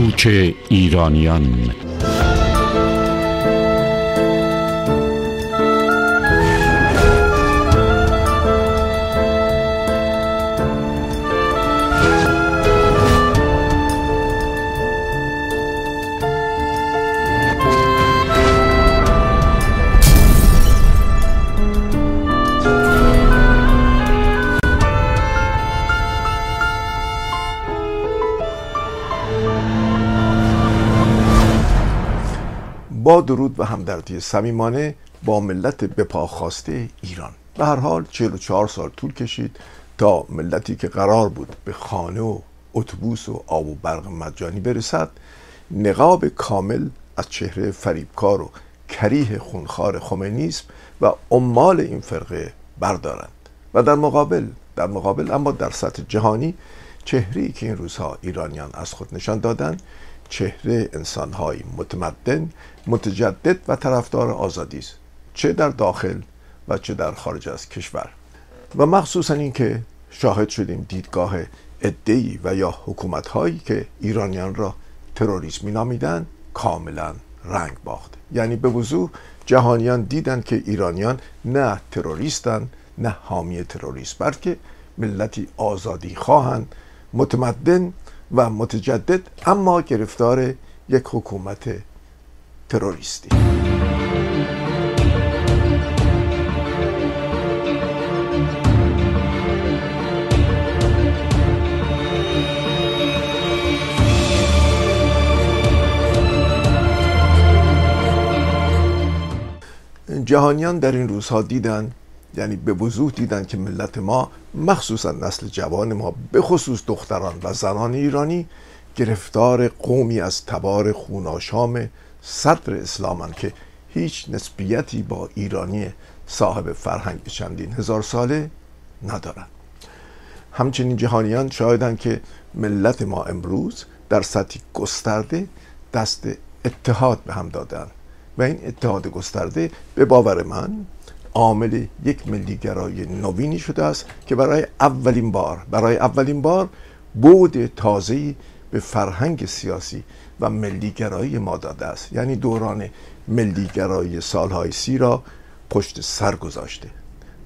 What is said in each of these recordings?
کوچ ایرانیان. درود و همدردی صمیمانه با ملت بپاخواسته ایران. به هر حال 44 سال طول کشید تا ملتی که قرار بود به خانه و اتوبوس و آب و برق مجانی برسد نقاب کامل از چهره فریبکار و کریه خونخوار خمینیسم و عمال این فرقه بردارند. و در مقابل در مقابل اما در سطح جهانی چهری که این روزها ایرانیان از خود نشان دادند چهره انسانهای متمدن متجدد و طرفدار آزادی است. چه در داخل و چه در خارج از کشور. و مخصوصا اینکه شاهد شدیم دیدگاه ادهی و یا حکومت هایی که ایرانیان را تروریسم نامیدن کاملا رنگ باخت. یعنی به وضوح جهانیان دیدند که ایرانیان نه تروریستن نه حامی تروریست بلکه ملتی آزادی خواهند متمدن و متجدد اما گرفتار یک حکومت تروریستی. جهانیان در این روزها دیدن یعنی به وضوح دیدن که ملت ما مخصوصا نسل جوان ما به خصوص دختران و زنان ایرانی گرفتار قومی از تبار خوناشام صدر اسلامن که هیچ نسبیتی با ایرانی صاحب فرهنگ چندین هزار ساله ندارند همچنین جهانیان شاهدند که ملت ما امروز در سطحی گسترده دست اتحاد به هم دادن. و این اتحاد گسترده به باور من عامل یک ملیگرای نوینی شده است که برای اولین بار برای اولین بار بود تازه‌ای به فرهنگ سیاسی و ملیگرایی ما داده است. یعنی دوران ملیگرایی سالهای سی را پشت سر گذاشته.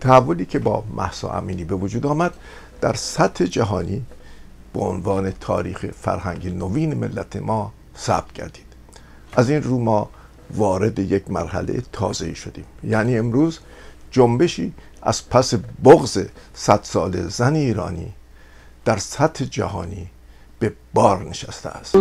تحولی که با محسا امینی به وجود آمد در سطح جهانی به عنوان تاریخ فرهنگ نوین ملت ما ثبت گردید. از این رو ما وارد یک مرحله تازه شدیم. یعنی امروز جنبشی از پس بغض صد سال زن ایرانی در سطح جهانی به بار نشسته است.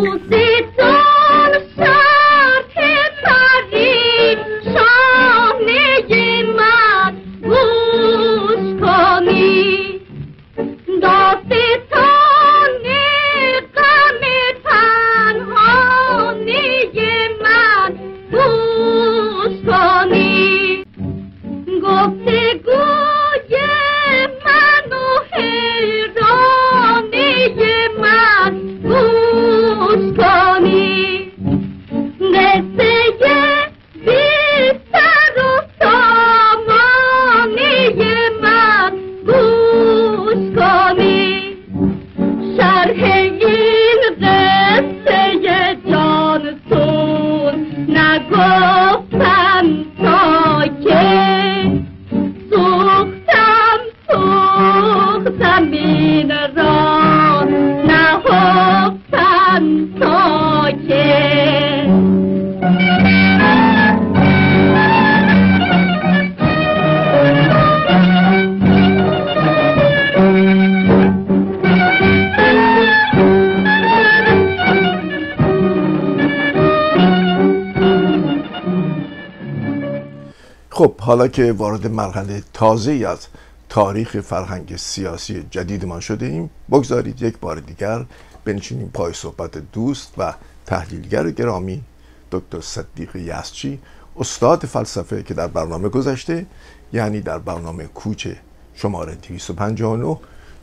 حالا که وارد مرحله تازه از تاریخ فرهنگ سیاسی جدیدمان شده ایم بگذارید یک بار دیگر بنشینیم پای صحبت دوست و تحلیلگر گرامی دکتر صدیق یسچی استاد فلسفه که در برنامه گذشته یعنی در برنامه کوچ شماره 259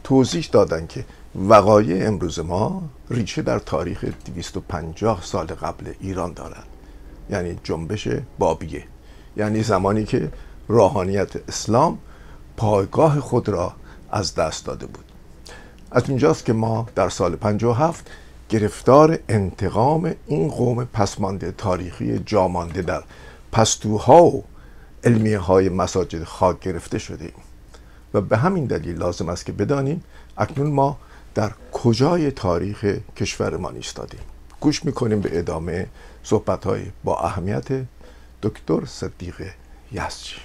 توضیح دادن که وقایع امروز ما ریشه در تاریخ 250 سال قبل ایران دارد یعنی جنبش بابیه یعنی زمانی که روحانیت اسلام پایگاه خود را از دست داده بود. از اینجاست که ما در سال 57 گرفتار انتقام این قوم پسمانده تاریخی جامانده در پستوها و علمیه های مساجد خاک گرفته شده ایم. و به همین دلیل لازم است که بدانیم اکنون ما در کجای تاریخ کشورمان ایستادیم گوش می‌کنیم به ادامه صحبت های با اهمیت دکتر صدیق یزجی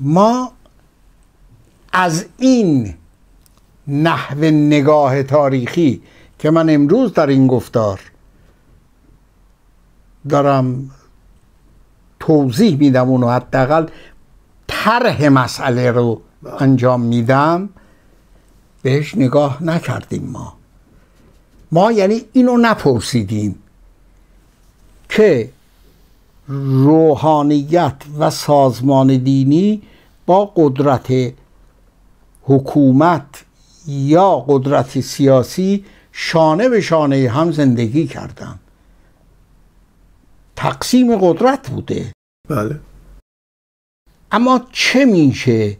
ما از این نحو نگاه تاریخی که من امروز در این گفتار دارم توضیح میدم اونو حداقل طرح مسئله رو انجام میدم بهش نگاه نکردیم ما. ما یعنی اینو نپرسیدیم که روحانیت و سازمان دینی با قدرت حکومت یا قدرت سیاسی شانه به شانه هم زندگی کردن. تقسیم قدرت بوده. بله. اما چه میشه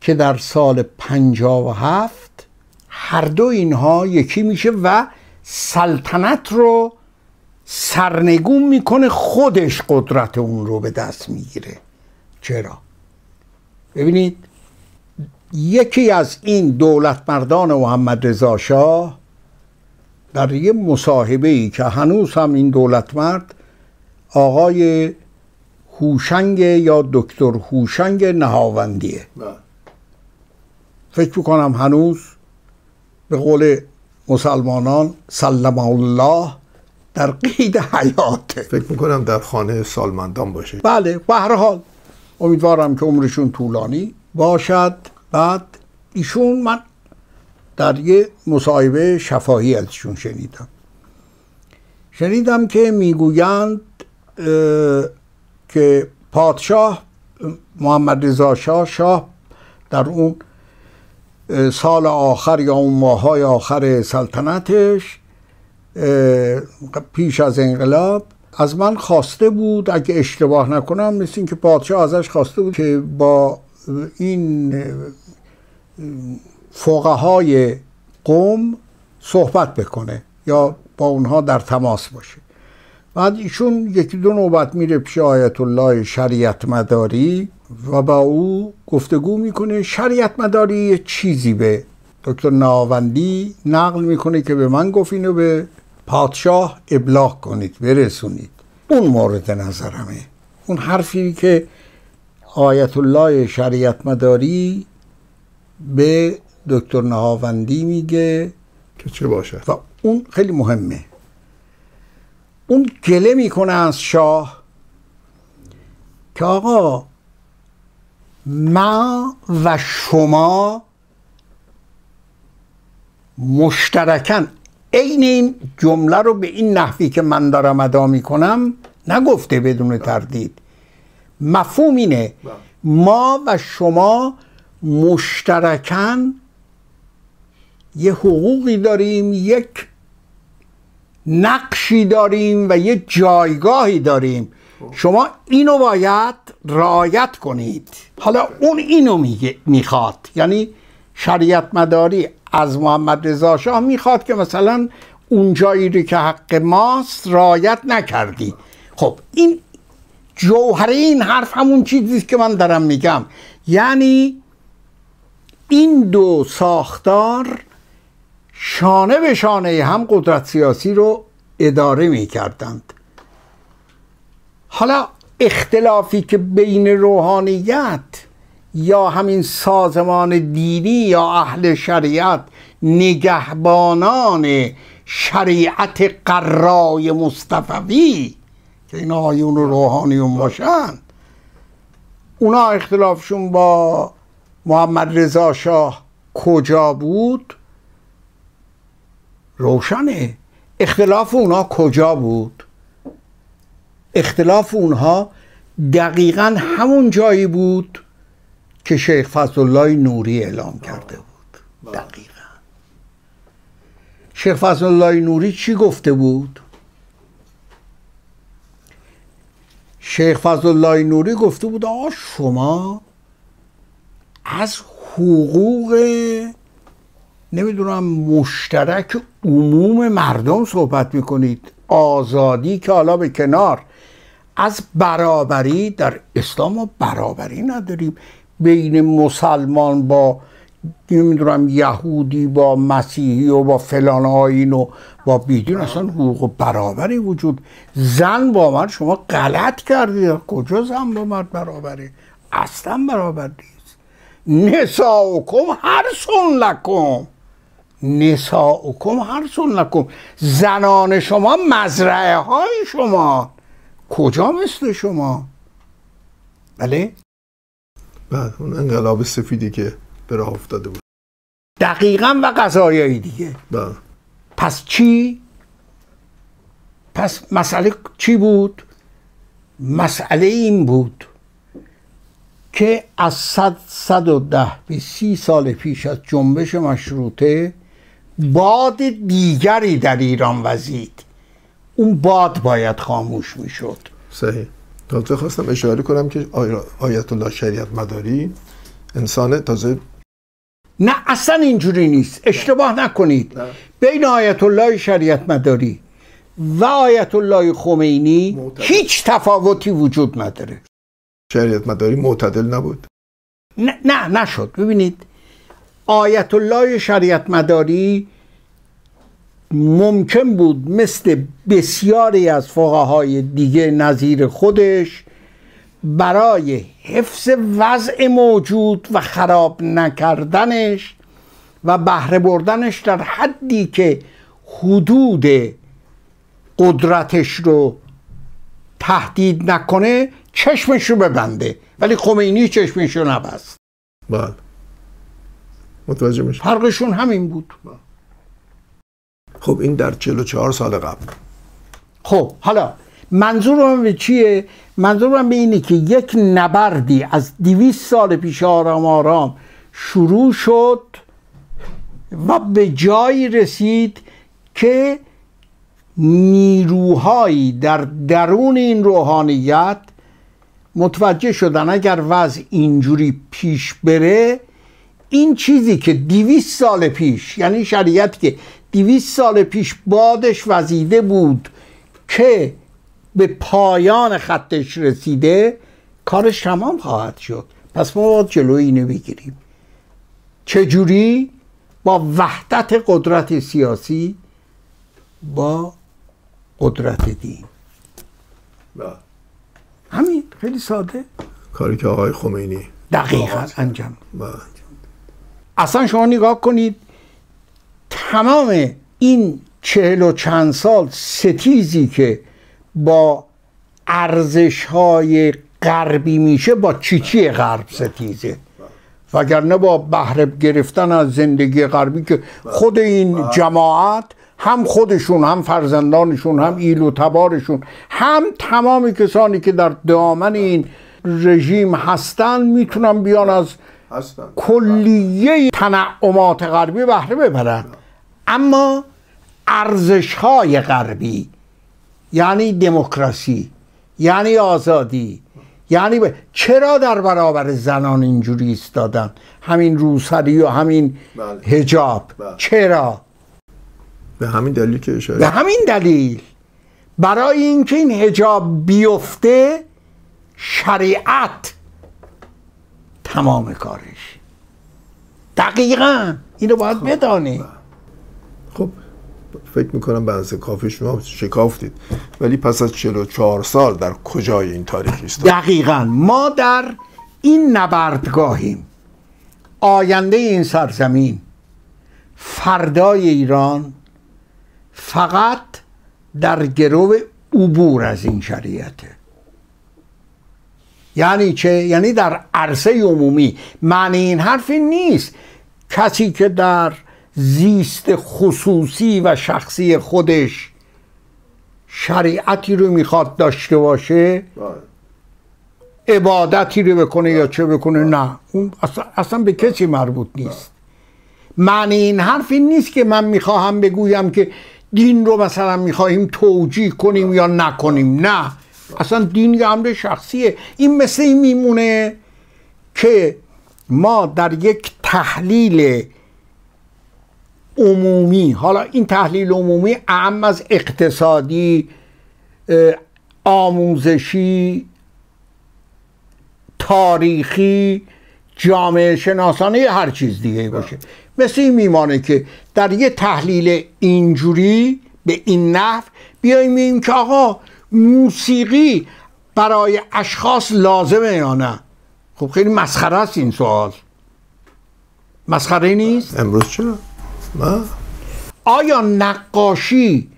که در سال پنجاه و هفت هر دو اینها یکی میشه و سلطنت رو سرنگون می‌کنه خودش قدرت اون رو به دست می‌گیره. چرا؟ ببینید یکی از این دولت مردان محمد رضا شاه در یه مصاحبه ای که هنوز هم این دولت مرد آقای هوشنگ یا دکتر هوشنگ نهاوندیه. بله. فکر می‌کنم هنوز به قول مسلمانان سلم الله در قید حیاته. فکر می‌کنم در خانه سالمندان باشه. بله به هر حال امیدوارم که عمرشون طولانی باشد. بعد ایشون من در یه مصاحبه شفاهی ازشون شنیدم. شنیدم که می‌گویند که پادشاه محمد رضا شاه شاه در اون سال آخر یا اون ماهای آخر سلطنتش پیش از انقلاب از من خواسته بود اگه اشتباه نکنم مثل اینکه پادشاه ازش خواسته بود که با این فقهای قوم صحبت بکنه یا با اونها در تماس باشه. بعد ایشون یکی دو نوبت میره پیش آیت الله شریعت مداری و با او گفتگو می‌کنه. شریعت مداری چیزی به دکتر ناوندی نقل می‌کنه که به من گفت اینو به پادشاه ابلاغ کنید برسونید. اون مورد نظرمه. اون حرفی که آیت الله شریعت مداری به دکتر نهاوندی میگه که چه باشه و اون خیلی مهمه. اون گله می‌کنه از شاه که آقا ما و شما مشترکن. عین این جمله رو به این نحوی که من دارم ادا می‌کنم نگفته بدون تردید. مفهوم اینه ما و شما مشترکن یه حقوقی داریم یک نقشی داریم و یه جایگاهی داریم. شما اینو باید رعایت کنید. حالا اون اینو می‌خواد. یعنی شریعت مداری از محمد رضا شاه می‌خواد که مثلا اون جایی رو که حق ماست رعایت نکردی. خب این جوهره این حرف همون چیزی که من دارم میگم. یعنی این دو ساختار شانه به شانه هم قدرت سیاسی رو اداره می کردند حالا اختلافی که بین روحانیت یا همین سازمان دینی یا اهل شریعت نگهبانان شریعت قرای مصطفوی که این آیون روحانیون باشن. اونا اختلافشون با محمد رضا شاه کجا بود؟ روشنه. اختلاف اونا کجا بود؟ اختلاف اونها دقیقا همون جایی بود که شیخ فضل الله نوری اعلام کرده بود. دقیقا. شیخ فضل الله نوری چی گفته بود؟ شیخ فضل الله نوری گفته بود آقا شما از حقوق نمی‌دونم مشترک عموم مردم صحبت می‌کنید. آزادی که حالا به کنار. از برابری در اسلام ما برابری نداریم. بین مسلمان با نمی‌دونم یهودی با مسیحی و با فلان آین و با بیدین اصلا حقوق برابری وجود. زن با من شما غلط کردید کجا زن با مرد برابری؟ اصلا برابر نیست. نساؤکم هر سن لکم. نساؤکم هر سن لکم. زنان شما مزرعه های شما. کجا مثل شما؟ بله؟ بعد اون انقلاب سفیدی که به راه افتاده بود. دقیقا و قضایایی دیگه. بله. پس چی؟ پس مسئله چی بود؟ مسئله این بود که از صد صد و ده به سی سال پیش از جنبش مشروطه باد دیگری در ایران وزید. اون باد باید خاموش می‌شد. صحیح. تازه خواستم اشاره کنم که آی- آیت الله شریعت مداری انسان تازه نه اصلا اینجوری نیست. اشتباه نکنید. نه. بین آیت الله شریعت مداری و آیت الله خمینی معتدل. هیچ تفاوتی وجود نداره. شریعت مداری معتدل نبود؟ نه نه نشد. ببینید آیت الله شریعت مداری ممکن بود مثل بسیاری از فقهای دیگه نظیر خودش برای حفظ وضع موجود و خراب نکردنش و بهره بردنش در حدی که حدود قدرتش رو تهدید نکنه چشمش رو ببنده. ولی خمینی چشمش رو نبست. بله. متوجه میشه فرقشون همین بود. خب این در 44 سال قبل خب حالا منظورم به چیه؟ منظورم به اینه که یک نبردی از دیویست سال پیش آرام آرام شروع شد و به جایی رسید که نیروهایی در درون این روحانیت متوجه شدن اگر وضع اینجوری پیش بره این چیزی که دیویست سال پیش یعنی شریعت که دیویست سال پیش بادش وزیده بود که به پایان خطش رسیده کارش تمام خواهد شد. پس ما باید جلوی اینو بگیریم. چجوری؟ با وحدت قدرت سیاسی با قدرت دین. بله. همین خیلی ساده. کاری که آقای خمینی. دقیقا انجام. بله. اصلا شما نگاه کنید تمام این چهل و چند سال ستیزی که با ارزش های غربی میشه با چیچی غرب ستیزه؟ وگرنه با بهره گرفتن از زندگی غربی که خود این جماعت هم خودشون هم فرزندانشون هم ایل و تبارشون هم تمام کسانی که در دامن این رژیم هستن می‌تونن بیان از کلیه تنعمات غربی بهره ببرن. اما ارزش های غربی یعنی دموکراسی یعنی آزادی یعنی ب... چرا در برابر زنان اینجوری ایستادن؟ همین روسری و همین بله. هجاب بله. چرا؟ به همین دلیل که اشاره به همین دلیل. برای اینکه این هجاب بیفته شریعت تمام کارش. دقیقا. اینو باید بدانی. خب فکر می‌کنم به اندازه کافی شما شکافتید. ولی پس از 44 سال در کجای این تاریخ است دقیقا. ما در این نبردگاهیم. آینده این سرزمین فردای ایران فقط در گرو عبور از این شریعته. یعنی چه؟ یعنی در عرصه عمومی. معنی این حرف این نیست. کسی که در زیست خصوصی و شخصی خودش شریعتی رو می‌خواد داشته باشه بله. عبادتی رو بکنه یا چه بکنه؟ نه. اون اصلا, اصلا به کسی مربوط نیست. معنی این حرف این نیست که من می‌خواهم بگویم که دین رو مثلا می‌خواهیم توجیه کنیم یا نکنیم. نه. اصلا دین یه امر شخصیه. این مثل این میمونه که ما در یک تحلیل عمومی حالا این تحلیل عمومی اعم از اقتصادی آموزشی تاریخی جامعه شناسانه هر چیز دیگه باشه. مثل این میمانه که در یه تحلیل اینجوری به این نحو بیایم بگیم که آقا موسیقی برای اشخاص لازمه یا نه؟ خب خیلی مسخره است این سوال. مسخره نیست؟ امروز چرا؟ آیا نقاشی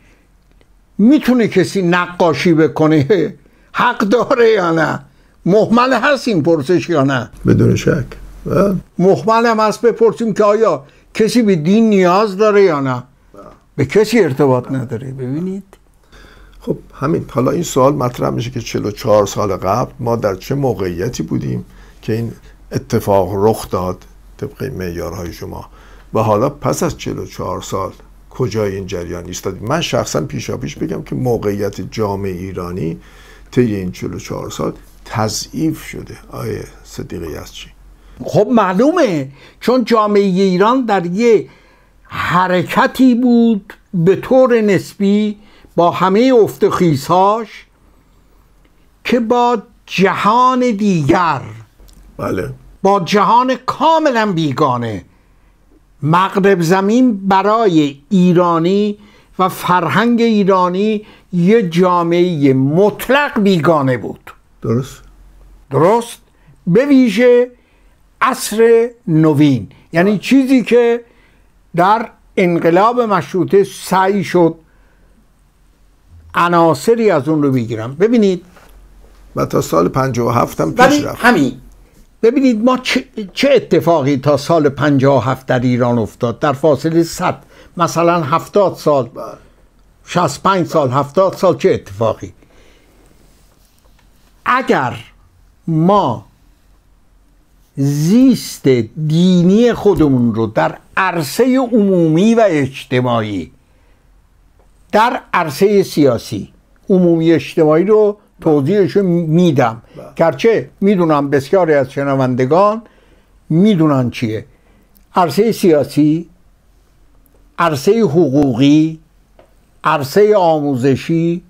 می‌تونه کسی نقاشی بکنه؟ حق داره یا نه؟ محمل هست این پرسش یا نه؟ بدون شک. محمل هم هست بپرسیم که آیا کسی به دین نیاز داره یا نه؟ به کسی ارتباط نداره. ببینید. خب همین. حالا این سوال مطرح میشه که 44 سال قبل ما در چه موقعیتی بودیم که این اتفاق رخ داد طبق معیارهای شما؟ و حالا پس از 44 سال کجای این جریان ایستادیم من شخصا پیشا پیش بگم که موقعیت جامعه ایرانی طی این 44 سال تضعیف شده. آیه صدیقی یزدچی خب معلومه چون جامعه ایران در یه حرکتی بود به طور نسبی با همه افت خیزهاش که با جهان دیگر. بله. با جهان کاملا بیگانه. مغرب زمین برای ایرانی و فرهنگ ایرانی یه جامعه مطلق بیگانه بود. درست؟ درست؟ به ویژه عصر نوین. یعنی چیزی که در انقلاب مشروطه سعی شد عناصری از اون رو بگیرم ببینید. و تا سال 57 هم پیش رفت. همین. ببینید ما چه, اتفاقی تا سال 57 در ایران افتاد؟ در فاصله 100 مثلا 70 سال 65 سال 70 سال چه اتفاقی؟ اگر ما زیست دینی خودمون رو در عرصه عمومی و اجتماعی در عرصه سیاسی عمومی اجتماعی رو توضیحش میدم. گرچه می‌دونم بسیاری از شنوندگان می‌دونن چیه. عرصه سیاسی عرصه حقوقی عرصه آموزشی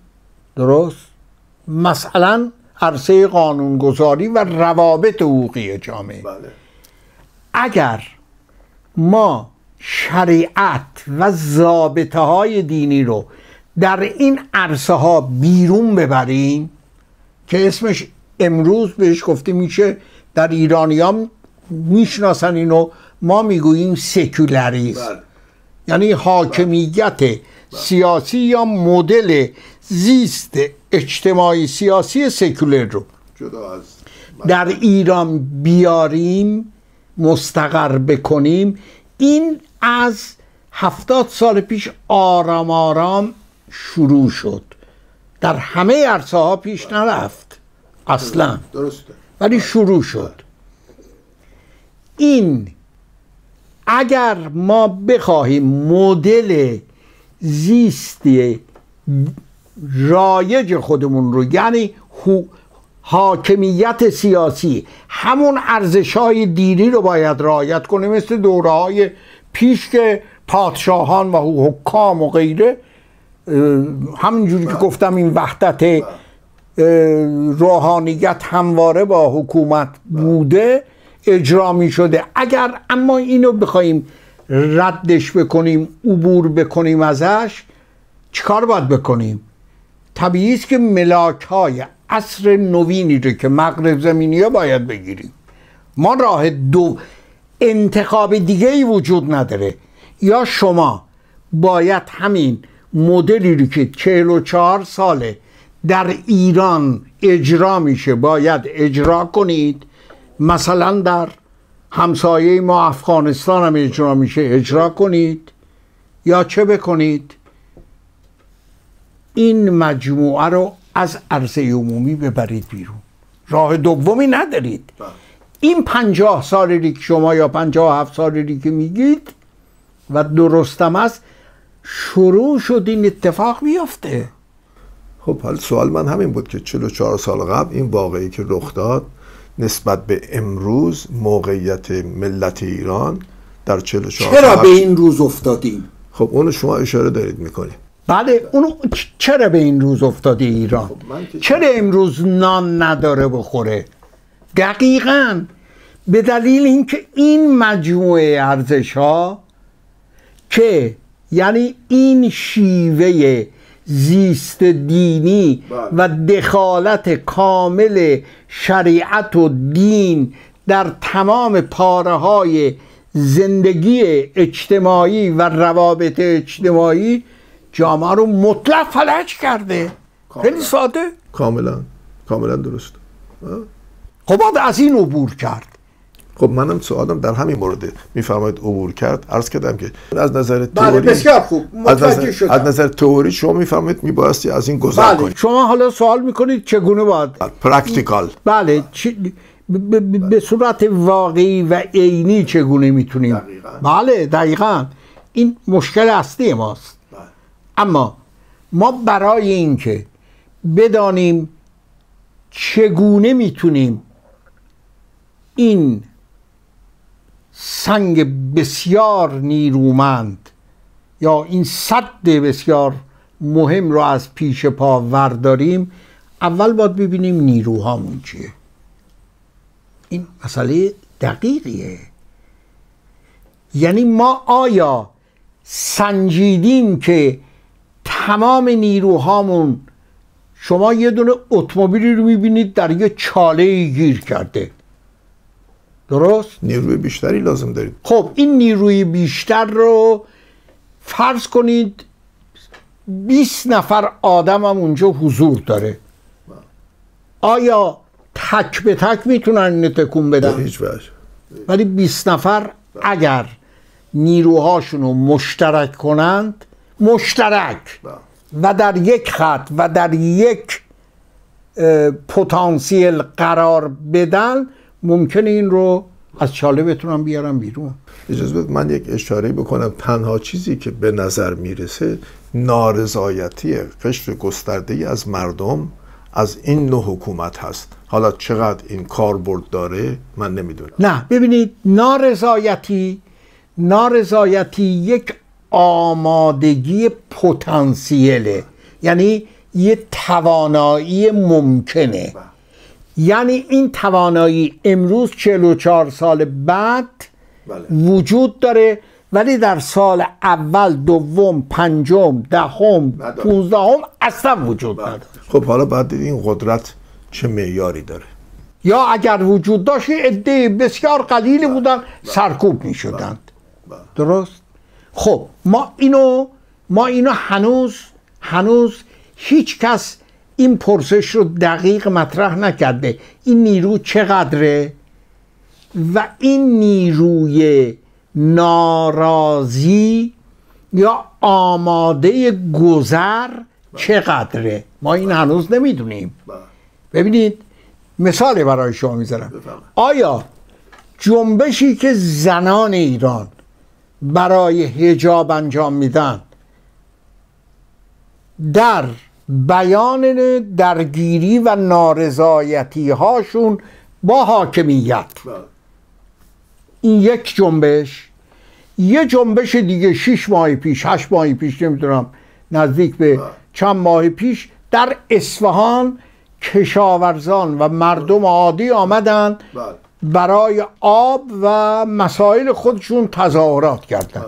درست؟ مثلا عرصه قانونگذاری و روابط حقوقی جامعه. بله. اگر ما شریعت و ضابطه های دینی رو در این عرصه ها بیرون ببریم که اسمش امروز بهش گفته میشه در ایرانیان می‌شناسن اینو ما می‌گوییم سکولاریسم. بله. یعنی حاکمیت سیاسی یا مدل زیست اجتماعی سیاسی سکولر رو. جدا از در ایران بیاریم مستقر بکنیم این از هفتاد سال پیش آرام آرام شروع شد. در همه عرصه ها پیش نرفت. اصلا. درسته. ولی شروع شد. این اگر ما بخواهیم مدل زیست رایج خودمون رو یعنی حاکمیت سیاسی همون ارزش های دینی رو باید رعایت کنیم مثل دوره های پیش که پادشاهان و حکام و غیره همینجوری که گفتم این وحدت روحانیت همواره با حکومت بوده اجرا می شده. اگر اما اینو بخوایم ردش بکنیم عبور بکنیم ازش چیکار باید بکنیم؟ طبیعی است که ملاک های عصر نوینی رو که مغرب زمینی ها باید بگیریم. ما راه دو انتخاب دیگه ای وجود نداره. یا شما باید همین مدلی رو که 44 ساله در ایران اجرا میشه باید اجرا کنید. مثلا در همسایه ما افغانستان هم اجرا میشه اجرا کنید یا چه بکنید؟ این مجموعه رو از عرصه عمومی ببرید بیرون. راه دومی ندارید. این پنجاه سالی که شما یا پنجاه هفت سالی که میگید و درستم است شروع شد این اتفاق بیفته. خب حال سوال من همین بود که 44 سال قبل این واقعی که رخ داد نسبت به امروز موقعیت ملت ایران در 44 چرا سال به این روز افتادیم؟ خب اونو شما اشاره دارید می‌کنید بله اونو چرا به این روز افتاده ایران؟ که- چرا امروز نان نداره بخوره؟ دقیقا به دلیل اینکه این مجموعه ارزش ها که یعنی این شیوه زیست دینی و دخالت کامل شریعت و دین در تمام پاره های زندگی اجتماعی و روابط اجتماعی جامعه رو مطلق فلج کرده. خیلی ساده. کاملا. کاملا درست. خب از این عبور کرد. خب منم سوالم در همین مورد میفرمایید عبور کرد. عرض کردم که از نظر بله تئوری بسیار خوب. از نظر, شدم. از نظر تئوری شما میفرمایید میبایستی از این گذر بله. کنید. شما حالا سوال می‌کنید چگونه باید؟ پرکتیکال بله چی- ب- ب- به صورت واقعی و عینی چگونه می‌تونیم؟ دقیقاً. بله دقیقا. این مشکل اصلی ماست. اما ما برای اینکه بدانیم چگونه می‌تونیم این سنگ بسیار نیرومند. یا این صد بسیار مهم رو از پیش پا ورداریم اول باید ببینیم نیروهامون چیه. این مسئله دقیقیه. یعنی ما آیا سنجیدیم که تمام نیروهامون شما یه دونه اتومبیلی رو می‌بینید در یه چاله گیر کرده. درست؟ نیروی بیشتری لازم دارید. خب این نیروی بیشتر رو فرض کنید 20 نفر آدم هم اونجا حضور داره. آیا تک به تک می‌تونن تکون بدن؟ هیچ وجه. ولی 20 نفر اگر نیروهاشون رو مشترک کنند مشترک. و در یک خط و در یک پتانسیل قرار بدن ممکنه این رو از چاله بتونن بیارن بیرون. اجازه من یک اشاره بکنم. تنها چیزی که به نظر می‌رسه نارضایتی قشر گسترده ای از مردم از این نوع حکومت هست. حالا چقدر این کاربرد داره من نمی‌دونم. نه ببینید نارضایتی نارضایتی یک آمادگی پتانسیله. یعنی یه توانایی ممکنه. یعنی این توانایی امروز 44 سال بعد بله. وجود داره ولی در سال اول دوم پنجم دهم. پونزدهم اصلا وجود نداره. خب حالا بعد این قدرت چه معیاری داره؟ یا اگر وجود داشت عده بسیار قلیلی بودن سرکوب می شدند درست؟ خب ما اینو ما اینو هنوز هنوز هیچ کس این پرسش رو دقیق مطرح نکرده. این نیرو چقدره؟ و این نیروی ناراضی یا آماده گذر چقدره؟ ما این هنوز نمی‌دونیم. ببینید مثال برای شما می‌ذارم. آیا جنبشی که زنان ایران برای هجاب انجام میدن در بیان درگیری و نارضایتی هاشون با حاکمیت. این یک جنبش. یه جنبش دیگه شش ماه پیش هشت ماه پیش نمی‌دونم نزدیک به چند ماه پیش در اصفهان کشاورزان و مردم عادی آمدن برای آب و مسائل خودشون تظاهرات کردن.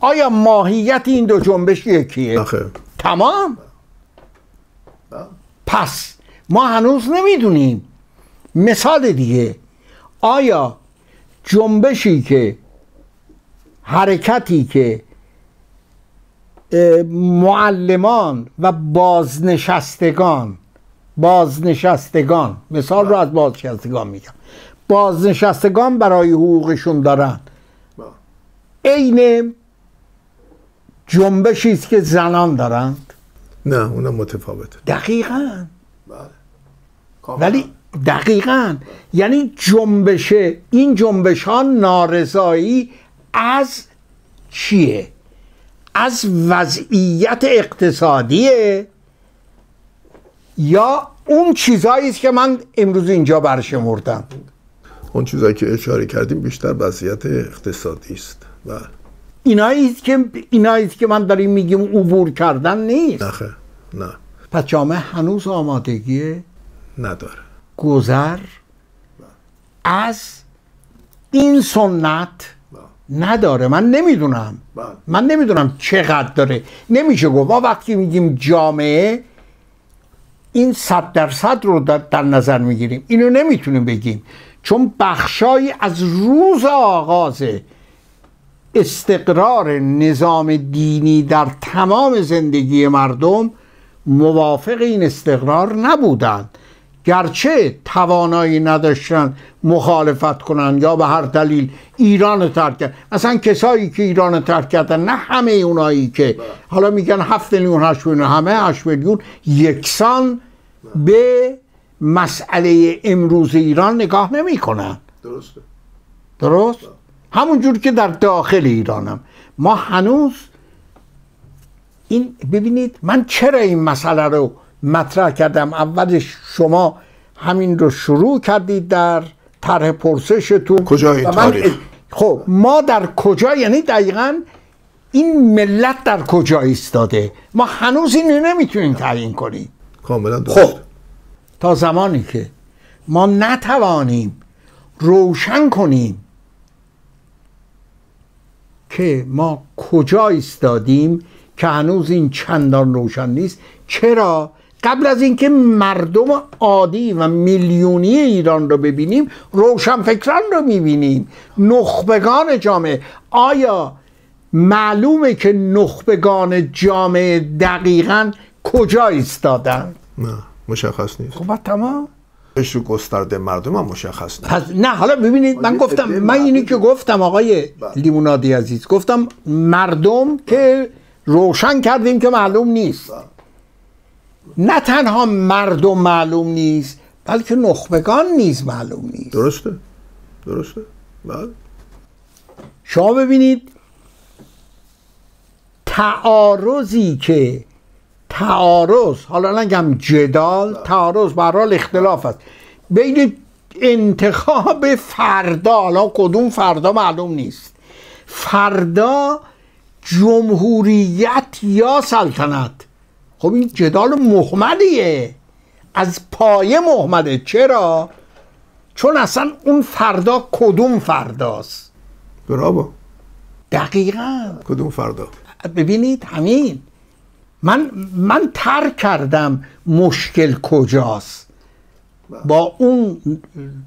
آیا ماهیت این دو جنبش یکیه؟ آخه. تمام. پس ما هنوز نمی‌دونیم. مثال دیگه آیا جنبشی که حرکتی که معلمان و بازنشستگان بازنشستگان مثال رو از بازنشستگان میگم. بازنشستگان برای حقوقشون دارن. عین جنبشی است که زنان دارند نه اونم متفاوته. دقیقا. بله. ولی دقیقا. یعنی جنبش این جنبش ها نارضایی از چیه؟ از وضعیت اقتصادیه یا اون چیزهایی است که من امروز اینجا برشمردم اون چیزایی که اشاره کردیم بیشتر وضعیت اقتصادی است. بله. اینایی است که اینایی که من داریم میگیم عبور کردن نیست. نه خیر. نه. پس جامعه هنوز آمادگی نداره. گذر از این سنت نداره. من نمی‌دونم. من نمی‌دونم چقدر داره. نمیشه گفت. ما وقتی میگیم جامعه این صد درصد رو در, نظر می‌گیریم. اینو نمی‌تونیم بگیم. چون بخشایی از روز آغاز استقرار نظام دینی در تمام زندگی مردم موافق این استقرار نبودند. گرچه توانایی نداشتن مخالفت کنن یا به هر دلیل ایران رو ترک کرد مثلا کسایی که ایران رو ترک کردن نه همه اونایی که. حالا میگن هفت میلیون هشت میلیون همه هشت میلیون یکسان به مسئله امروز ایران نگاه نمی‌کنن. درسته. درست؟ همونجور که در داخل ایرانم. ما هنوز این ببینید من چرا این مسئله رو مطرح کردم؟ اولش شما همین رو شروع کردید در طرح پرسشتون. کجا تاریخ؟ خب ما در کجا یعنی دقیقا این ملت در کجا ایستاده؟ ما هنوز اینو نمی‌تونیم تعیین کنیم. کاملا درسته خب تا زمانی که ما نتوانیم روشن کنیم که ما کجا ایستادیم که هنوز این چندان روشن نیست. چرا؟ قبل از اینکه مردم عادی و میلیونی ایران رو ببینیم روشنفکران رو می‌بینیم. نخبگان جامعه. آیا معلومه که نخبگان جامعه دقیقا کجا ایستادن؟ نه مشخص نیست. خب تمام. رو گسترده مردم هم مشخص نیست. پس نه حالا ببینید من گفتم من اینی. که گفتم آقای لیمونادی عزیز گفتم مردم که روشن کردیم که معلوم نیست. نه تنها مردم معلوم نیست بلکه نخبگان نیز معلوم نیست. درسته. درسته. بله. شما ببینید تعارضی که تعارض حالا نگم جدال تعارض به هر حال اختلاف است. بین انتخاب فردا حالا کدوم فردا معلوم نیست. فردا جمهوریت یا سلطنت؟ خب این جدال محملیه از پایه محمله چرا؟ چون اصلا اون فردا کدوم فرداست؟ برافو دقیقا. کدوم فردا؟ ببینید همین. من من ترک کردم مشکل کجاست. با اون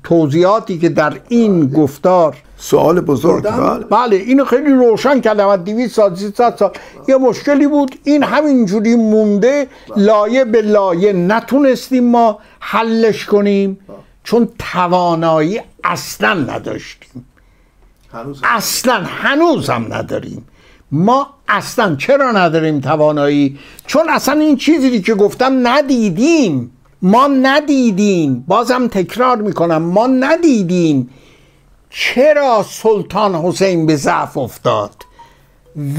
توضیحاتی که در این گفتار سوال بزرگ بله. بله اینو خیلی روشن کردم از 200 سال 300 سال یه مشکلی بود این همینجوری مونده لایه به لایه نتونستیم ما حلش کنیم چون توانایی اصلا نداشتیم. هنوز. اصلا هنوز هم نداریم. ما اصلا چرا نداریم توانایی؟ چون اصلا این چیزی که گفتم ندیدیم. ما ندیدیم. بازم تکرار می‌کنم ما ندیدیم. چرا سلطان حسین به ضعف افتاد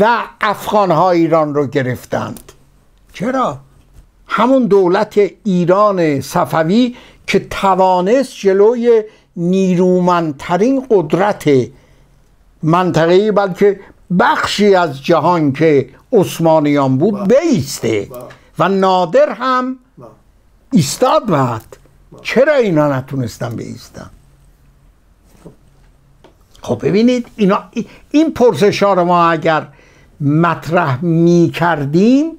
و افغانها ایران رو گرفتند؟ چرا؟ همون دولت ایران صفوی که توانست جلوی نیرومندترین قدرت منطقه‌ای بلکه بخشی از جهان که عثمانیان بود بیسته و نادر هم ایستاد بعد. چرا اینا نتونستن بیستن؟ خب ببینید اینا این پرسش ها رو ما اگر مطرح می کردیم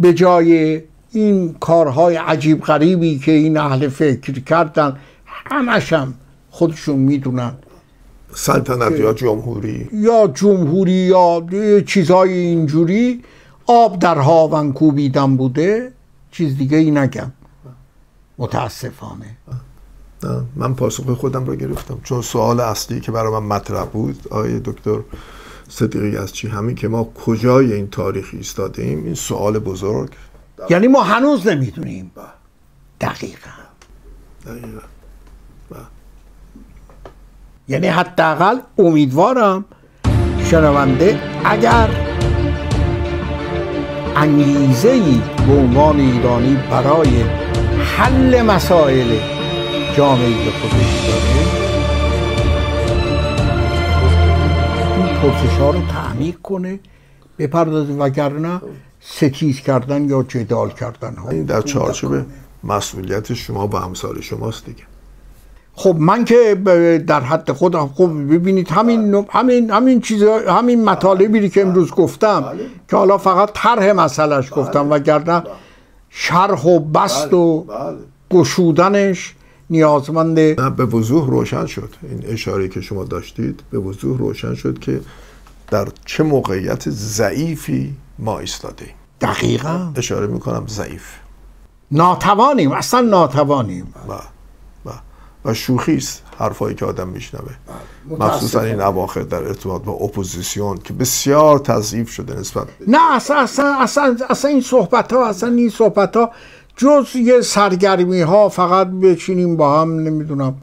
به جای این کارهای عجیب غریبی که این اهل فکر کردن همش هم خودشون می‌دونن. سلطنت یا جمهوری؟ یا جمهوری یا چیزهای اینجوری آب در هاون کوبیدن بوده چیز دیگه ای نگم. متاسفانه. نه من پاسخ خودم رو گرفتم. چون سوال اصلی که برای من مطرح بود آقای دکتر صدیقی از چی؟ همین که ما کجای این تاریخ ایستاده ایم این سوال بزرگ. یعنی ما هنوز نمی‌دونیم. دقیقا. دقیقا. یعنی حداقل امیدوارم شنونده اگر انگیزه ای به عنوان ایرانی برای حل مسائل جامعه خودش داره این پرسش رو تعمیق کنه بپردازه وگرنه ستیز کردن یا جدال کردن این در چارچوب مسئولیت شما با همسال شماست دیگه. خب من که در حد خودم خب ببینید همین همین همین چیزا همین مطالبی که امروز گفتم که حالا فقط طرح مسئلهش گفتم وگرنه شرح و بست و گشودنش نیازمند به وضوح روشن شد. این اشاره که شما داشتید به وضوح روشن شد که در چه موقعیت ضعیفی ما ایستاده ایم دقیقا. اشاره می‌کنم ضعیف. ناتوانیم اصلا ناتوانیم. و و شوخی است حرفایی که آدم میشنوه. مخصوصا این اواخر در ارتباط با اپوزیسیون که بسیار تضعیف شده نسبت نه اصلا اصلا اصلا, اصلا این صحبت ها اصلا این صحبت ها جز یه سرگرمی ها فقط بچینیم با هم نمی‌دونم.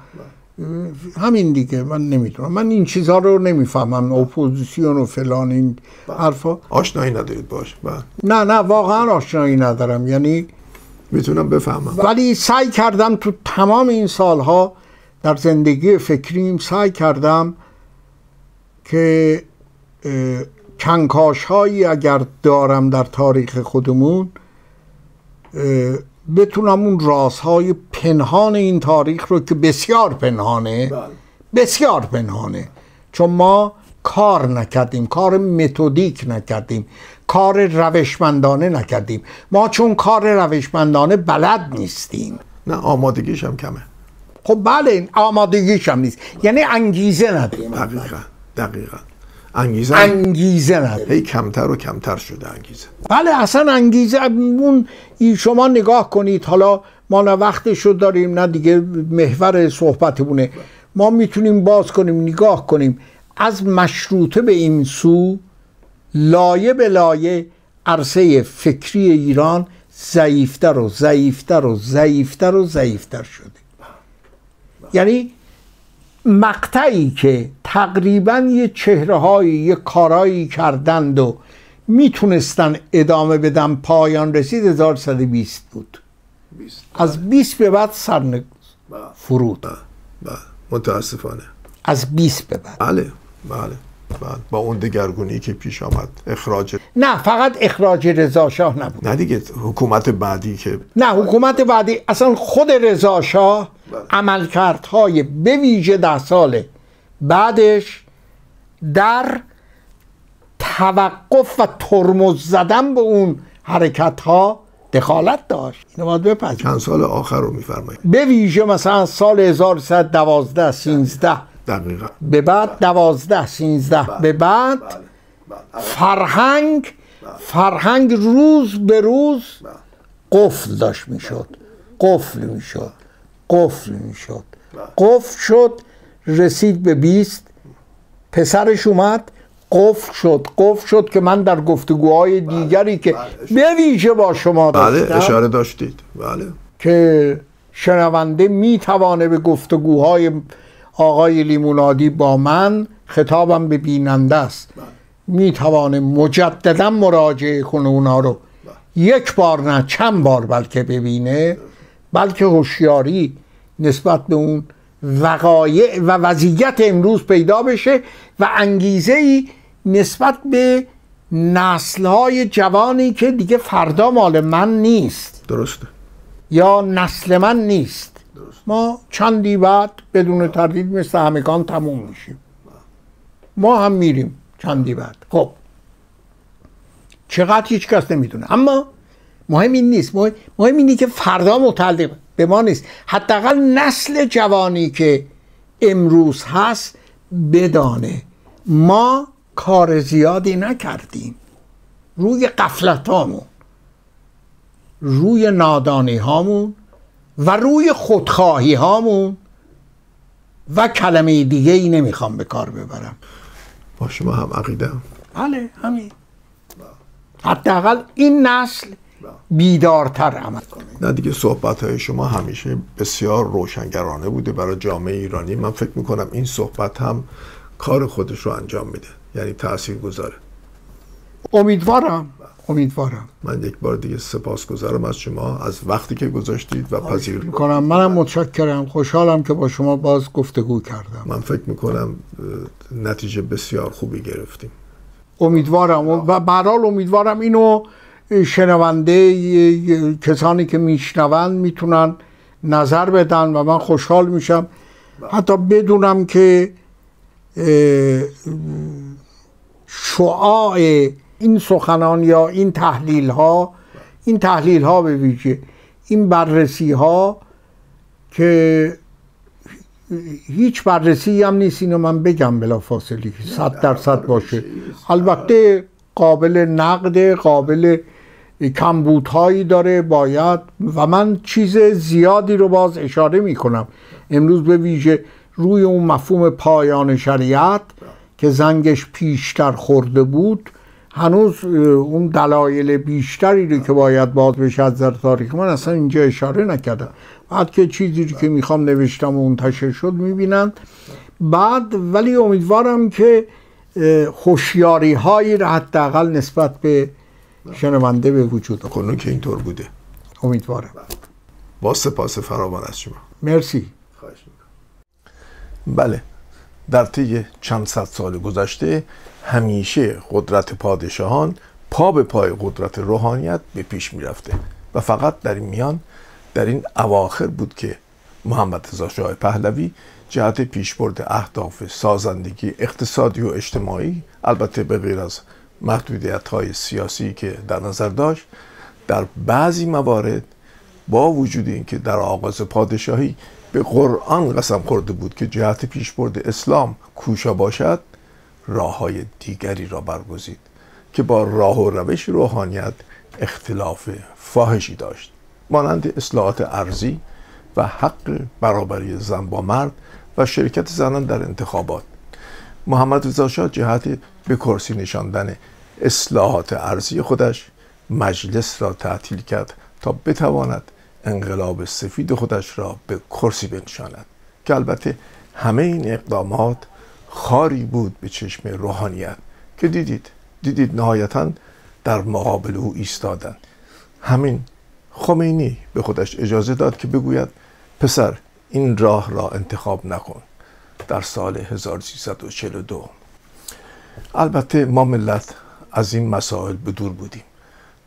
همین دیگه من نمی‌دونم. من این چیزها رو نمی‌فهمم اپوزیسیون و فلان این حرفا. آشنایی ندارید باش. و نه نه واقعا آشنایی ندارم. یعنی می‌تونم بفهمم. ولی سعی کردم تو تمام این سالها در زندگی فکریم سعی کردم که کنکاش هایی اگر دارم در تاریخ خودمون بتونم اون رازهای پنهان این تاریخ رو که بسیار پنهانه بسیار پنهانه. چون ما کار نکردیم کار متدیک نکردیم کار روشمندانه نکردیم. ما چون کار روشمندانه بلد نیستیم. نه آمادگیش هم کمه. خب بله این آمادگیش هم نیست. یعنی انگیزه نداریم. دقیقا دقیقا. انگیزه انگیزه نداریم. هی کمتر و کمتر شده انگیزه. بله اصلا انگیزه اون شما نگاه کنید حالا ما نه وقتشو داریم نه دیگه محور صحبتمونه. ما می‌تونیم باز کنیم نگاه کنیم. از مشروطه به این سو لایه به لایه عرصه فکری ایران ضعیفتر و ضعیفتر و ضعیفتر و ضعیفتر شده. یعنی مقطعی که تقریبا یه چهره هایی یه کارایی کردند و می‌تونستن ادامه بدن پایان رسید 1120 بود. از 20 به بعد سرنگ فرود. و متاسفانه. از 20 به بعد. بله بله. بله با اون دگرگونی که پیش آمد اخراج نه فقط اخراج رضا شاه نبود. نه دیگه حکومت بعدی که نه حکومت بعدی. اصلا خود رضا شاه عملکردهای به ویژه ده ساله بعدش در توقف و ترمز زدن به اون حرکت ها دخالت داشت. اینو باید بپذیریم. چند سال آخر رو میفرمایید. به ویژه مثلا سال 1112 13 دقیقا. به بعد دوازده سینزده. به بعد فرهنگ فرهنگ روز به روز قفل داشت می‌شد. قفل می‌شد. قفل می‌شد. قفل شد رسید به بیست. پسرش اومد قفل شد. قفل شد که من در گفتگوهای دیگری که به ویژه با شما بله داشتم اشاره داشتید. بله. که شنونده می‌توانه به گفتگوهای آقای لیمونادی با من خطابم به بیننده است. می‌توانه مجددا مراجعه کنه اونا رو. یک بار نه چند بار بلکه ببینه. بلکه هوشیاری نسبت به اون وقایع و وضعیت امروز پیدا بشه و انگیزه ای نسبت به نسلهای جوانی که دیگه فردا مال من نیست. درسته. یا نسل من نیست. ما چندی بعد بدون تردید مثل همگان تموم میشیم. ما هم میریم چندی بعد. خب. چقدر هیچ کس نمی‌دونه. اما مهم این نیست. مهم مهم اینه که فردا متعلق به ما نیست. حداقل نسل جوانی که امروز هست بدانه. ما کار زیادی نکردیم. روی قفلت روی نادانی هامون و روی خودخواهی هامون و کلمه دیگه ای نمی‌خوام به کار ببرم. با شما هم عقیده بله همین. حداقل این نسل بیدارتر عمل کنه. نه دیگه صحبت های شما همیشه بسیار روشنگرانه بوده برای جامعه ایرانی. من فکر می‌کنم این صحبت هم کار خودش رو انجام میده یعنی تأثیر گذاره امیدوارم. امیدوارم. من یک بار دیگه سپاس گذارم از شما از وقتی که گذاشتید و پذیر می‌کنم. منم متشکرم. خوشحالم که با شما باز گفتگو کردم. من فکر می‌کنم نتیجه بسیار خوبی گرفتیم. امیدوارم. و برحال امیدوارم اینو شنونده کسانی که میشنوند می‌تونن نظر بدن و من خوشحال میشم. حتی بدونم که شعاع این سخنان یا این تحلیل ها این تحلیل ها به ویژه این بررسی ها که هیچ بررسی هم نیست اینو من بگم بلا فاصلی صد درصد باشه. البته قابل نقد قابل کمبودهایی داره باید و من چیز زیادی رو باز اشاره می کنم امروز به ویژه روی اون مفهوم پایان شریعت که زنگش پیشتر خورده بود هنوز اون دلایل بیشتری رو که باید باز بشه از در تاریخ من اصلا اینجا اشاره نکردم. بعد که چیزی که می‌خوام نوشتم و منتشر شد می‌بینن. بعد ولی امیدوارم که هوشیاری هایی را حداقل نسبت به شنونده به وجود کنون که اینطور بوده. امیدوارم. با سپاس فراوان از شما. مرسی. خواهش بله در طی چند صد سال گذشته همیشه قدرت پادشاهان پا به پای قدرت روحانیت به پیش می‌رفته. و فقط در این میان در این اواخر بود که محمد رضا شاه پهلوی جهت پیشبرد اهداف سازندگی اقتصادی و اجتماعی البته به غیر از محدودیت های سیاسی که در نظر داشت در بعضی موارد با وجود اینکه در آغاز پادشاهی به قرآن قسم خورده بود که جهت پیشبرد اسلام کوشا باشد راه های دیگری را برگزید که با راه و روش روحانیت اختلاف فاحشی داشت مانند اصلاحات ارزی و حق برابری زن با مرد و شرکت زنان در انتخابات. محمد رضا شاه جهت به کرسی نشاندن اصلاحات ارزی خودش مجلس را تعطیل کرد تا بتواند انقلاب سفید خودش را به کرسی بنشاند که البته همه این اقدامات خاری بود به چشم روحانیت که دیدید دیدید نهایتا در مقابل او ایستادند همین خمینی به خودش اجازه داد که بگوید پسر این راه را انتخاب نکن در سال 1342 البته ما ملت از این مسائل به دور بودیم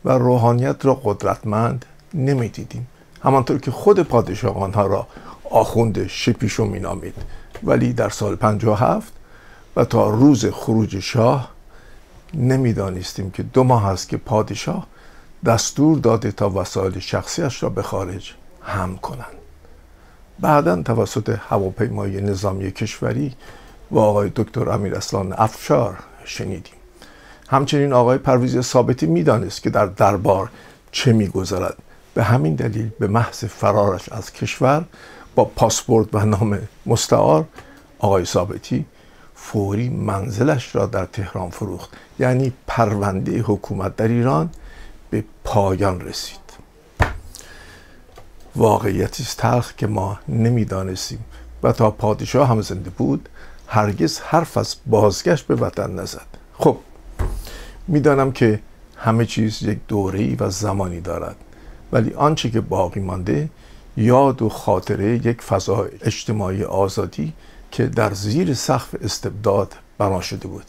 و روحانیت را قدرتمند نمی‌دیدیم. همانطور که خود پادشاهان ها را آخوند شپیشو مینامید. ولی در سال 57 و تا روز خروج شاه نمی‌دانستیم که دو ماه است که پادشاه دستور داده تا وسایل شخصیش را به خارج هم کنند. بعدا توسط هواپیمای نظامی کشوری و آقای دکتر امیر اسلان افشار شنیدیم. همچنین آقای پرویز ثابتی می‌دانست که در دربار چه میگذرد. به همین دلیل به محض فرارش از کشور با پاسپورت و نام مستعار آقای ثابتی فوری منزلش را در تهران فروخت. یعنی پرونده حکومت در ایران به پایان رسید. واقعیتی است تلخ که ما نمی‌دانستیم و تا پادشاه هم زنده بود هرگز حرف از بازگشت به وطن نزد. خب می‌دانم که همه چیز یک دوره‌ای و زمانی دارد ولی آنچه که باقی مانده یاد و خاطره یک فضا اجتماعی آزادی که در زیر سقف استبداد بنا شده بود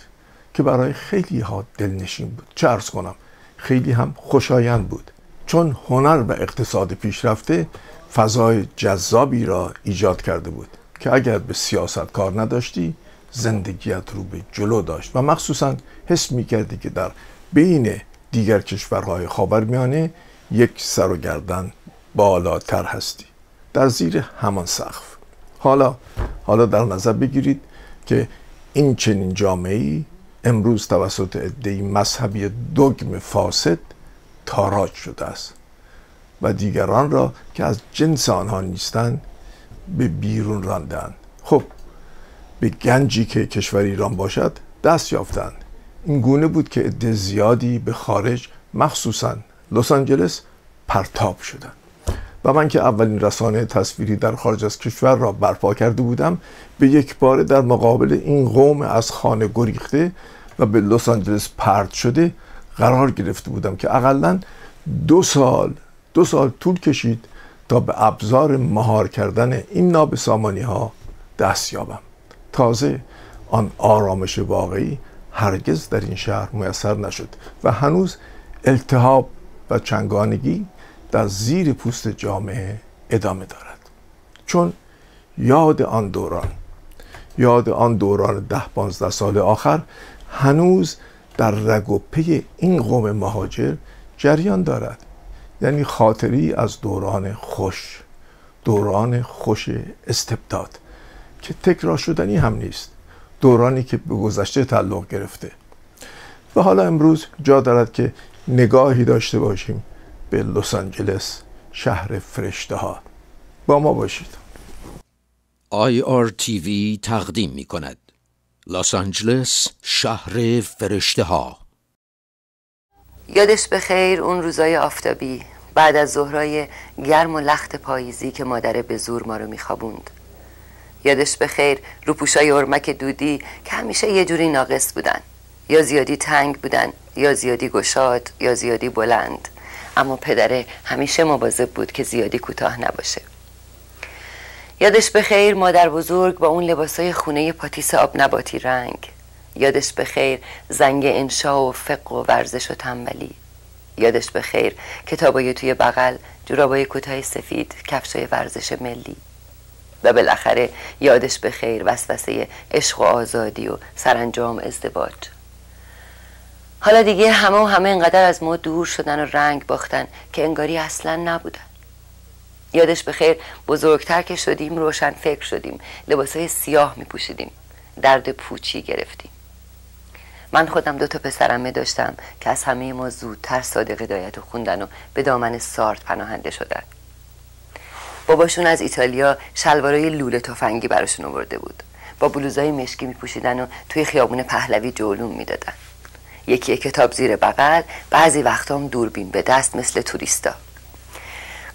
که برای خیلی ها دلنشین بود. چه ارز کنم خیلی هم خوشایند بود. چون هنر و اقتصاد پیشرفته فضای جذابی را ایجاد کرده بود که اگر به سیاست کار نداشتی زندگیت رو به جلو داشت. و مخصوصا حس می کردی که در بین دیگر کشورهای خاورمیانه یک سر و گردن بالاتر هستی. در زیر همان سقف. حالا حالا در نظر بگیرید که این چنین جامعه امروز توسط عدهای مذهبی دگم فاسد تاراج شده است و دیگران را که از جنس آنها نیستند به بیرون راندن خب به گنجی که کشور ایران باشد دست یافتند. این گونه بود که عده زیادی به خارج مخصوصا لس آنجلس پرتاب شدند. و من که اولین رسانه تصویری در خارج از کشور را برپا کرده بودم به یک باره در مقابل این قوم از خانه گریخته و به لس آنجلس پرت شده قرار گرفته بودم که اقلا دو سال دو سال طول کشید تا به ابزار مهار کردن این نابسامانی ها دست یابم. تازه آن آرامش واقعی هرگز در این شهر میسر نشد و هنوز التهاب و چنگانگی در زیر پوست جامعه ادامه دارد. چون یاد آن دوران یاد آن دوران ده پانزده سال آخر هنوز در رگ و پی این قوم مهاجر جریان دارد. یعنی خاطری از دوران خوش دوران خوش استبداد که تکرار شدنی هم نیست دورانی که به گذشته تعلق گرفته. و حالا امروز جا دارد که نگاهی داشته باشیم به لس آنجلس شهر فرشته ها با ما باشید. IRTV تقدیم می کند لس آنجلس شهر فرشته ها یادش به خیر اون روزای آفتابی. بعد از ظهرای گرم و لخت پاییزی که مادر به زور ما رو میخوابوند. یادش به خیر روپوشای ارمک دودی که همیشه یه جوری ناقص بودن. یا زیادی تنگ بودن یا زیادی گشاد یا زیادی بلند. اما پدره همیشه مواظب بود که زیادی کوتاه نباشه. یادش به خیر مادر بزرگ با اون لباسای خونه پاتیس آب نباتی رنگ. یادش به خیر زنگ انشا و فقه و ورزش و تنبلی. یادش به خیر کتابای توی بغل جورابای کوتاه سفید کفشای ورزش ملی. و بالاخره یادش به خیر وسوسه عشق و آزادی و سرانجام ازدواج. حالا دیگه همه و همه انقدر از ما دور شدن و رنگ باختن که انگاری اصلا نبودن. یادش به خیر بزرگتر که شدیم روشن فکر شدیم لباسای سیاه می پوشیدیم درد پوچی گرفتیم. من خودم دو تا پسرمه داشتم که از همه ما زودتر صادق هدایت خوندن و به دامن سارت پناهنده شدن. باباشون از ایتالیا شلوارای لوله تفنگی براشون آورده بود. با بلوزای مشکی می پوشیدن و توی خیابون پهلوی جولون می‌دادن. یکی کتاب زیر بغل بعضی وقتا دوربین به دست مثل توریستا.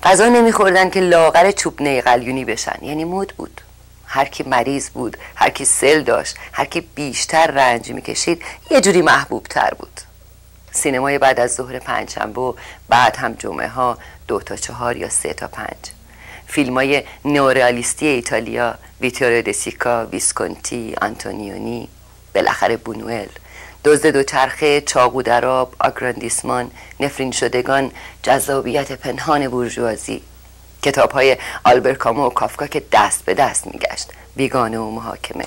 غذا نمیخوردن که لاغر چو نی قلیونی بشن. یعنی مد بود. هر کی مریض بود هر کی سل داشت هر کی بیشتر رنج می‌کشید یه جوری محبوب تر بود. سینمای بعد از ظهر پنجشنبه و بعد هم جمعه ها دو تا چهار یا سه تا پنج. فیلم های نئوریالیستی ایتالیا ویتوریو دسیکا ویسکونتی آنتونیونی بالاخره بونوئل. دزد دوچرخه چاقو در آب آگراندیسمان نفرین شدگان جذابیت پنهان بورژوازی. کتاب های آلبر کامو و کافکا که دست به دست میگشت. بیگانه و محاکمه.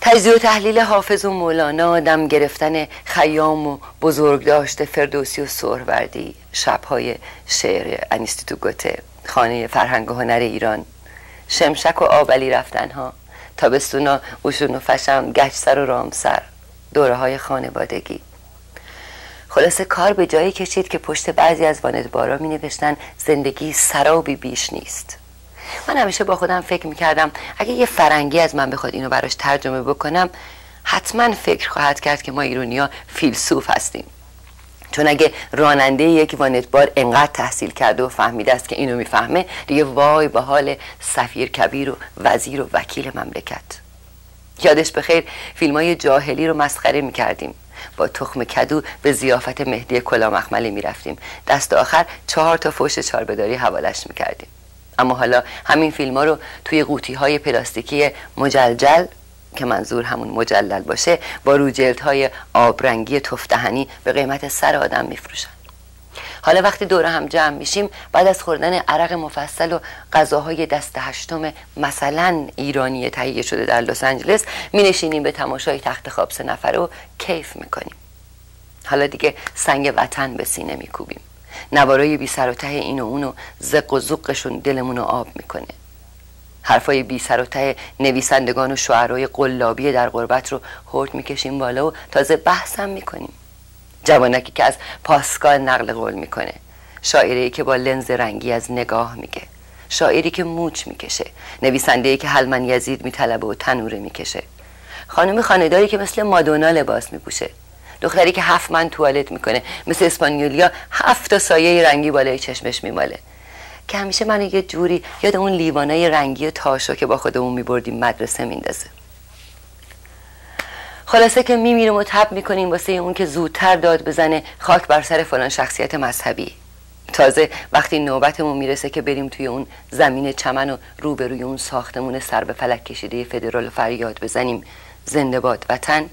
تجزیه و تحلیل حافظ و مولانا دم گرفتن خیام و بزرگ داشته فردوسی و سهروردی شبهای شعر انیستیتو گوته خانه فرهنگ و هنر ایران. شمشک و آبلی رفتنها. تابستونا اوشون و فشم گشت سر و رامسر دوره های خانوادگی. خلاصه کار به جایی کشید که پشت بعضی از واندبارا می نوشتن زندگی سرابی بیش نیست. من همیشه با خودم فکر می کردم اگه یه فرنگی از من بخواد اینو براش ترجمه بکنم حتما فکر خواهد کرد که ما ایرونیا فیلسوف هستیم. چون اگه راننده یک وانتبار انقدر تحصیل کرده و فهمیده است که اینو می‌فهمه دیگه وای به حال سفیر کبیر و وزیر و وکیل مملکت. یادش بخیر فیلم های جاهلی رو مسخره می‌کردیم. با تخم کدو به زیافت مهدی کلا مخملی می‌رفتیم. دست آخر چهار تا فوش چاربداری حوالش می‌کردیم. اما حالا همین فیلم ها رو توی قوطی های پلاستیکی مجلجل که منظور همون مجلل باشه با روجلت آبرنگی تفتهنی به قیمت سر آدم میفروشن. حالا وقتی دور هم جمع میشیم بعد از خوردن عرق مفصل و غذاهای دست هشتم مثلا ایرانی تهیه شده در لس آنجلس می نشینیم به تماشای تخت خواب سه نفره و کیف می‌کنیم. حالا دیگه سنگ وطن به سینه میکوبیم. نوارای بی سر و ته این و اون و زق و زقشون دلمون رو آب می‌کنه. حرفای بی سر و ته نویسندگان و شعرهای قلابی در غربت رو هرد می‌کشیم بالا و تازه بحثم می‌کنیم. جوانکی که از پاسکال نقل قول می‌کنه. شاعری که با لنز رنگی از نگاه میگه. شاعری که موچ می‌کشه. نویسنده که حلمن یزید میطلبه و تنوره می‌کشه. خانم خانداری که مثل مادونا لباس میپوشه. دختری که هفت من توالت می‌کنه. مثل اسپانیولیا هفت تا سایه رنگی بالای چشمش میماله. که همیشه من یه جوری یاد اون لیوانای رنگی تاشو که با خودمون میبردیم مدرسه میندازه. خلاصه که میمیریم و تب می‌کنیم واسه اون که زودتر داد بزنه خاک بر سر فلان شخصیت مذهبی. تازه وقتی نوبتمون می‌رسه که بریم توی اون زمین چمن و روبروی اون ساختمون سر به فلک کشیده فدرال فریاد بزنیم زنده باد وطن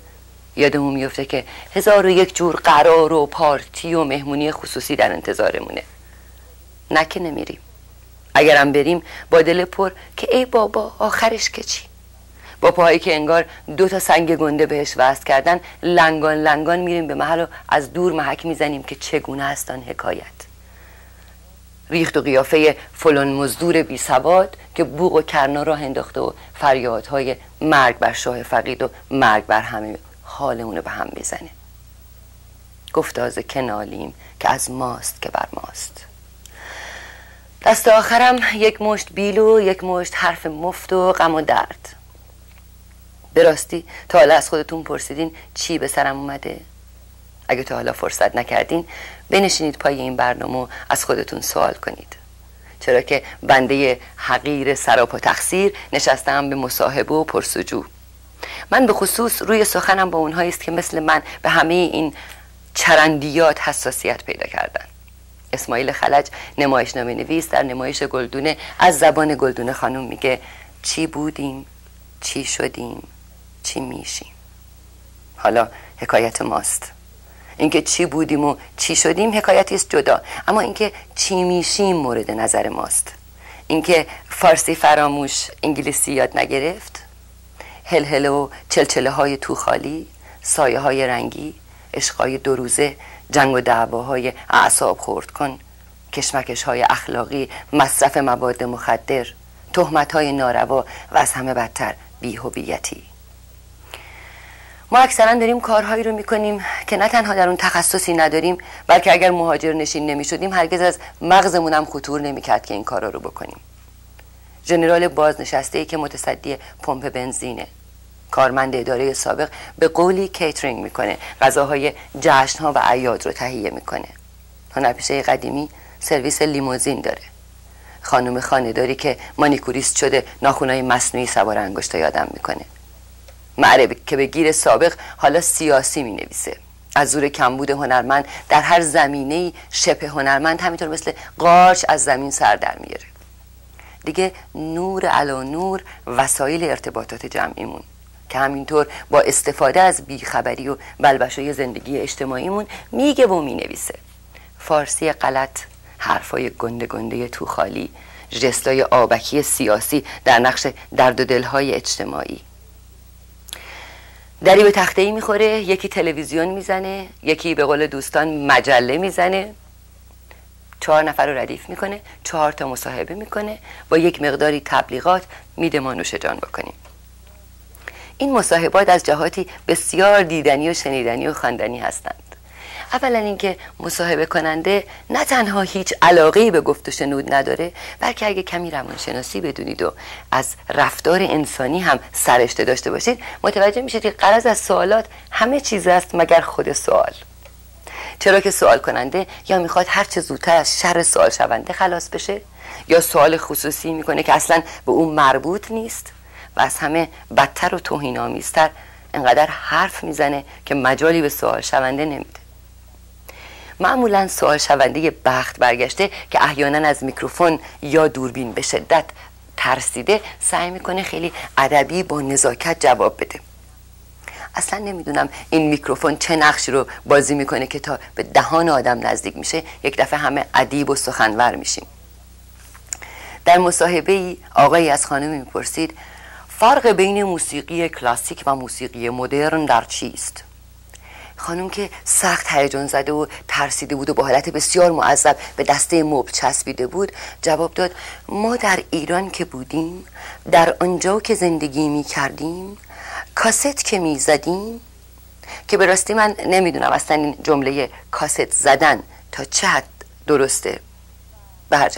یادمون میفته که هزار و یک جور قرار و پارتی و مهمونی خصوصی در انتظارمونه. نه که نمیریم. اگرم بریم با دل پر که ای بابا آخرش که چی؟ با پاهایی که انگار دو تا سنگ گنده بهش وست کردن لنگان لنگان میریم به محل و از دور محک می‌زنیم که چگونه است آن حکایت. ریخت و قیافه فلان مزدور بی سواد که بوغ و کرنا راه انداخته و فریادهای مرگ بر شاه فقید و مرگ بر همه حالمونو به هم می‌زنه. گفتاز کنالیم که از ماست که بر ماست. دست آخرم یک مشت بیل و یک مشت حرف مفت و غم و درد. به راستی تا حالا از خودتون پرسیدین چی به سرم اومده؟ اگه تا حالا فرصت نکردین بنشینید پای این برنامه از خودتون سوال کنید. چرا که بنده حقیر سراپ و تقصیر نشستم به مصاحبه و پرسجو. من به خصوص روی سخنم با اونهایی است که مثل من به همه این چرندیات حساسیت پیدا کردن. اسماعیل خلج نمایشنامه نویس در نمایش گلدونه از زبان گلدونه خانم میگه چی بودیم؟ چی شدیم؟ چی میشیم. حالا حکایت ماست. اینکه چی بودیم و چی شدیم حکایتی است جدا. اما اینکه چی میشیم مورد نظر ماست. اینکه فارسی فراموش انگلیسی یاد نگرفت. هلهله و چلچله های تو خالی سایه های رنگی عشقای دو روزه جنگ و دعواهای اعصاب خورد کن کشمکش های اخلاقی مصرف مواد مخدر تهمت های ناروا و از همه بدتر بیهویتی. ما اکثرا داریم کارهایی رو می‌کنیم که نه تنها در اون تخصصی نداریم بلکه اگر مهاجر نشین نمی شدیم هرگز از مغزمون هم خطور نمی‌کرد که این کارا رو بکنیم. ژنرال بازنشسته ای که متصدی پمپ بنزینه. کارمند اداره سابق به قولی کیترینگ می‌کنه. غذاهای جشن ها و عیاد رو تهیه می‌کنه. هنرپیشه قدیمی سرویس لیموزین داره. خانم خانداری که مانیکوریست شده ناخونای مصنوعی سوار انگشتا یادم می‌کنه. معربی که به گیر سابق حالا سیاسی می نویسه از زور کمبود هنرمند در هر زمینه شبه هنرمند همینطور مثل قارچ از زمین سر در میاره دیگه نور علا نور وسایل ارتباطات جمعیمون که همینطور با استفاده از بیخبری و بلبشای زندگی اجتماعیمون میگه و می‌نویسه. فارسی غلط حرفای گنده گنده تو خالی جستای آبکی سیاسی در نقش درد و دلهای اجتماعی. دری به تخته ای می‌خوره یکی تلویزیون می‌زنه یکی به قول دوستان مجله می‌زنه. چهار نفر رو ردیف می‌کنه چهار تا مصاحبه می‌کنه با یک مقداری تبلیغات میده ما نوش جان بکنیم. این مصاحبات از جهاتی بسیار دیدنی و شنیدنی و خواندنی هستند. اولا اینکه مصاحبه کننده نه تنها هیچ علاقه به گفت و شنود نداره بلکه اگه کمی روانشناسی بدونید و از رفتار انسانی هم سرشته داشته باشید متوجه میشید که قرض از سوالات همه چیز است مگر خود سوال. چرا که سوال کننده یا می‌خواد هر چه زودتر از شر سوال شونده خلاص بشه یا سوال خصوصی می‌کنه که اصلا به اون مربوط نیست و از همه بدتر و توهین آمیزتر انقدر حرف می‌زنه که مجالی به سوال شونده نمیده. معمولا سوال شونده بخت برگشته که احیانا از میکروفون یا دوربین به شدت ترسیده سعی می‌کنه خیلی ادبی با نزاکت جواب بده اصلا نمی‌دونم این میکروفون چه نقشی رو بازی می‌کنه که تا به دهان آدم نزدیک میشه یک دفعه همه ادیب و سخنور میشیم در مصاحبه ای آقایی از خانمی می‌پرسید فرق بین موسیقی کلاسیک و موسیقی مدرن در چیست؟ خانم که سخت هیجان زده و ترسیده بود و با حالت بسیار معذب به دسته مبل چسبیده بود جواب داد ما در ایران که بودیم در آنجا که زندگی می کردیم کاست که می زدیم که به راستی من نمی‌دونم اصلا این جمله کاست زدن تا چه حد درسته. به هر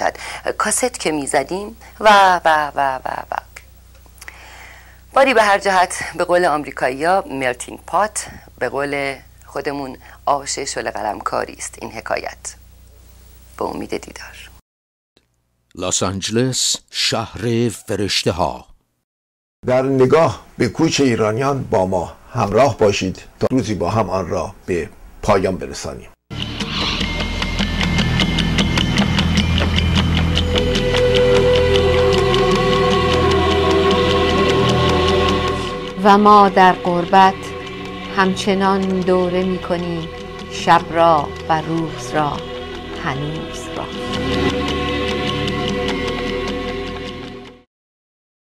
کاست که می زدیم و و و و و. باری به هر جهت به قول آمریکایی ها ملتینگ پات به قول خودمون آش شل قلمکاری است. این حکایت. به امید دیدار. لس آنجلس شهر فرشته ها در نگاه به کوچ ایرانیان با ما همراه باشید تا روزی با هم آن را به پایان برسانیم. و ما در قربت همچنان دوره می کنیم شب را و روز را هنوز را.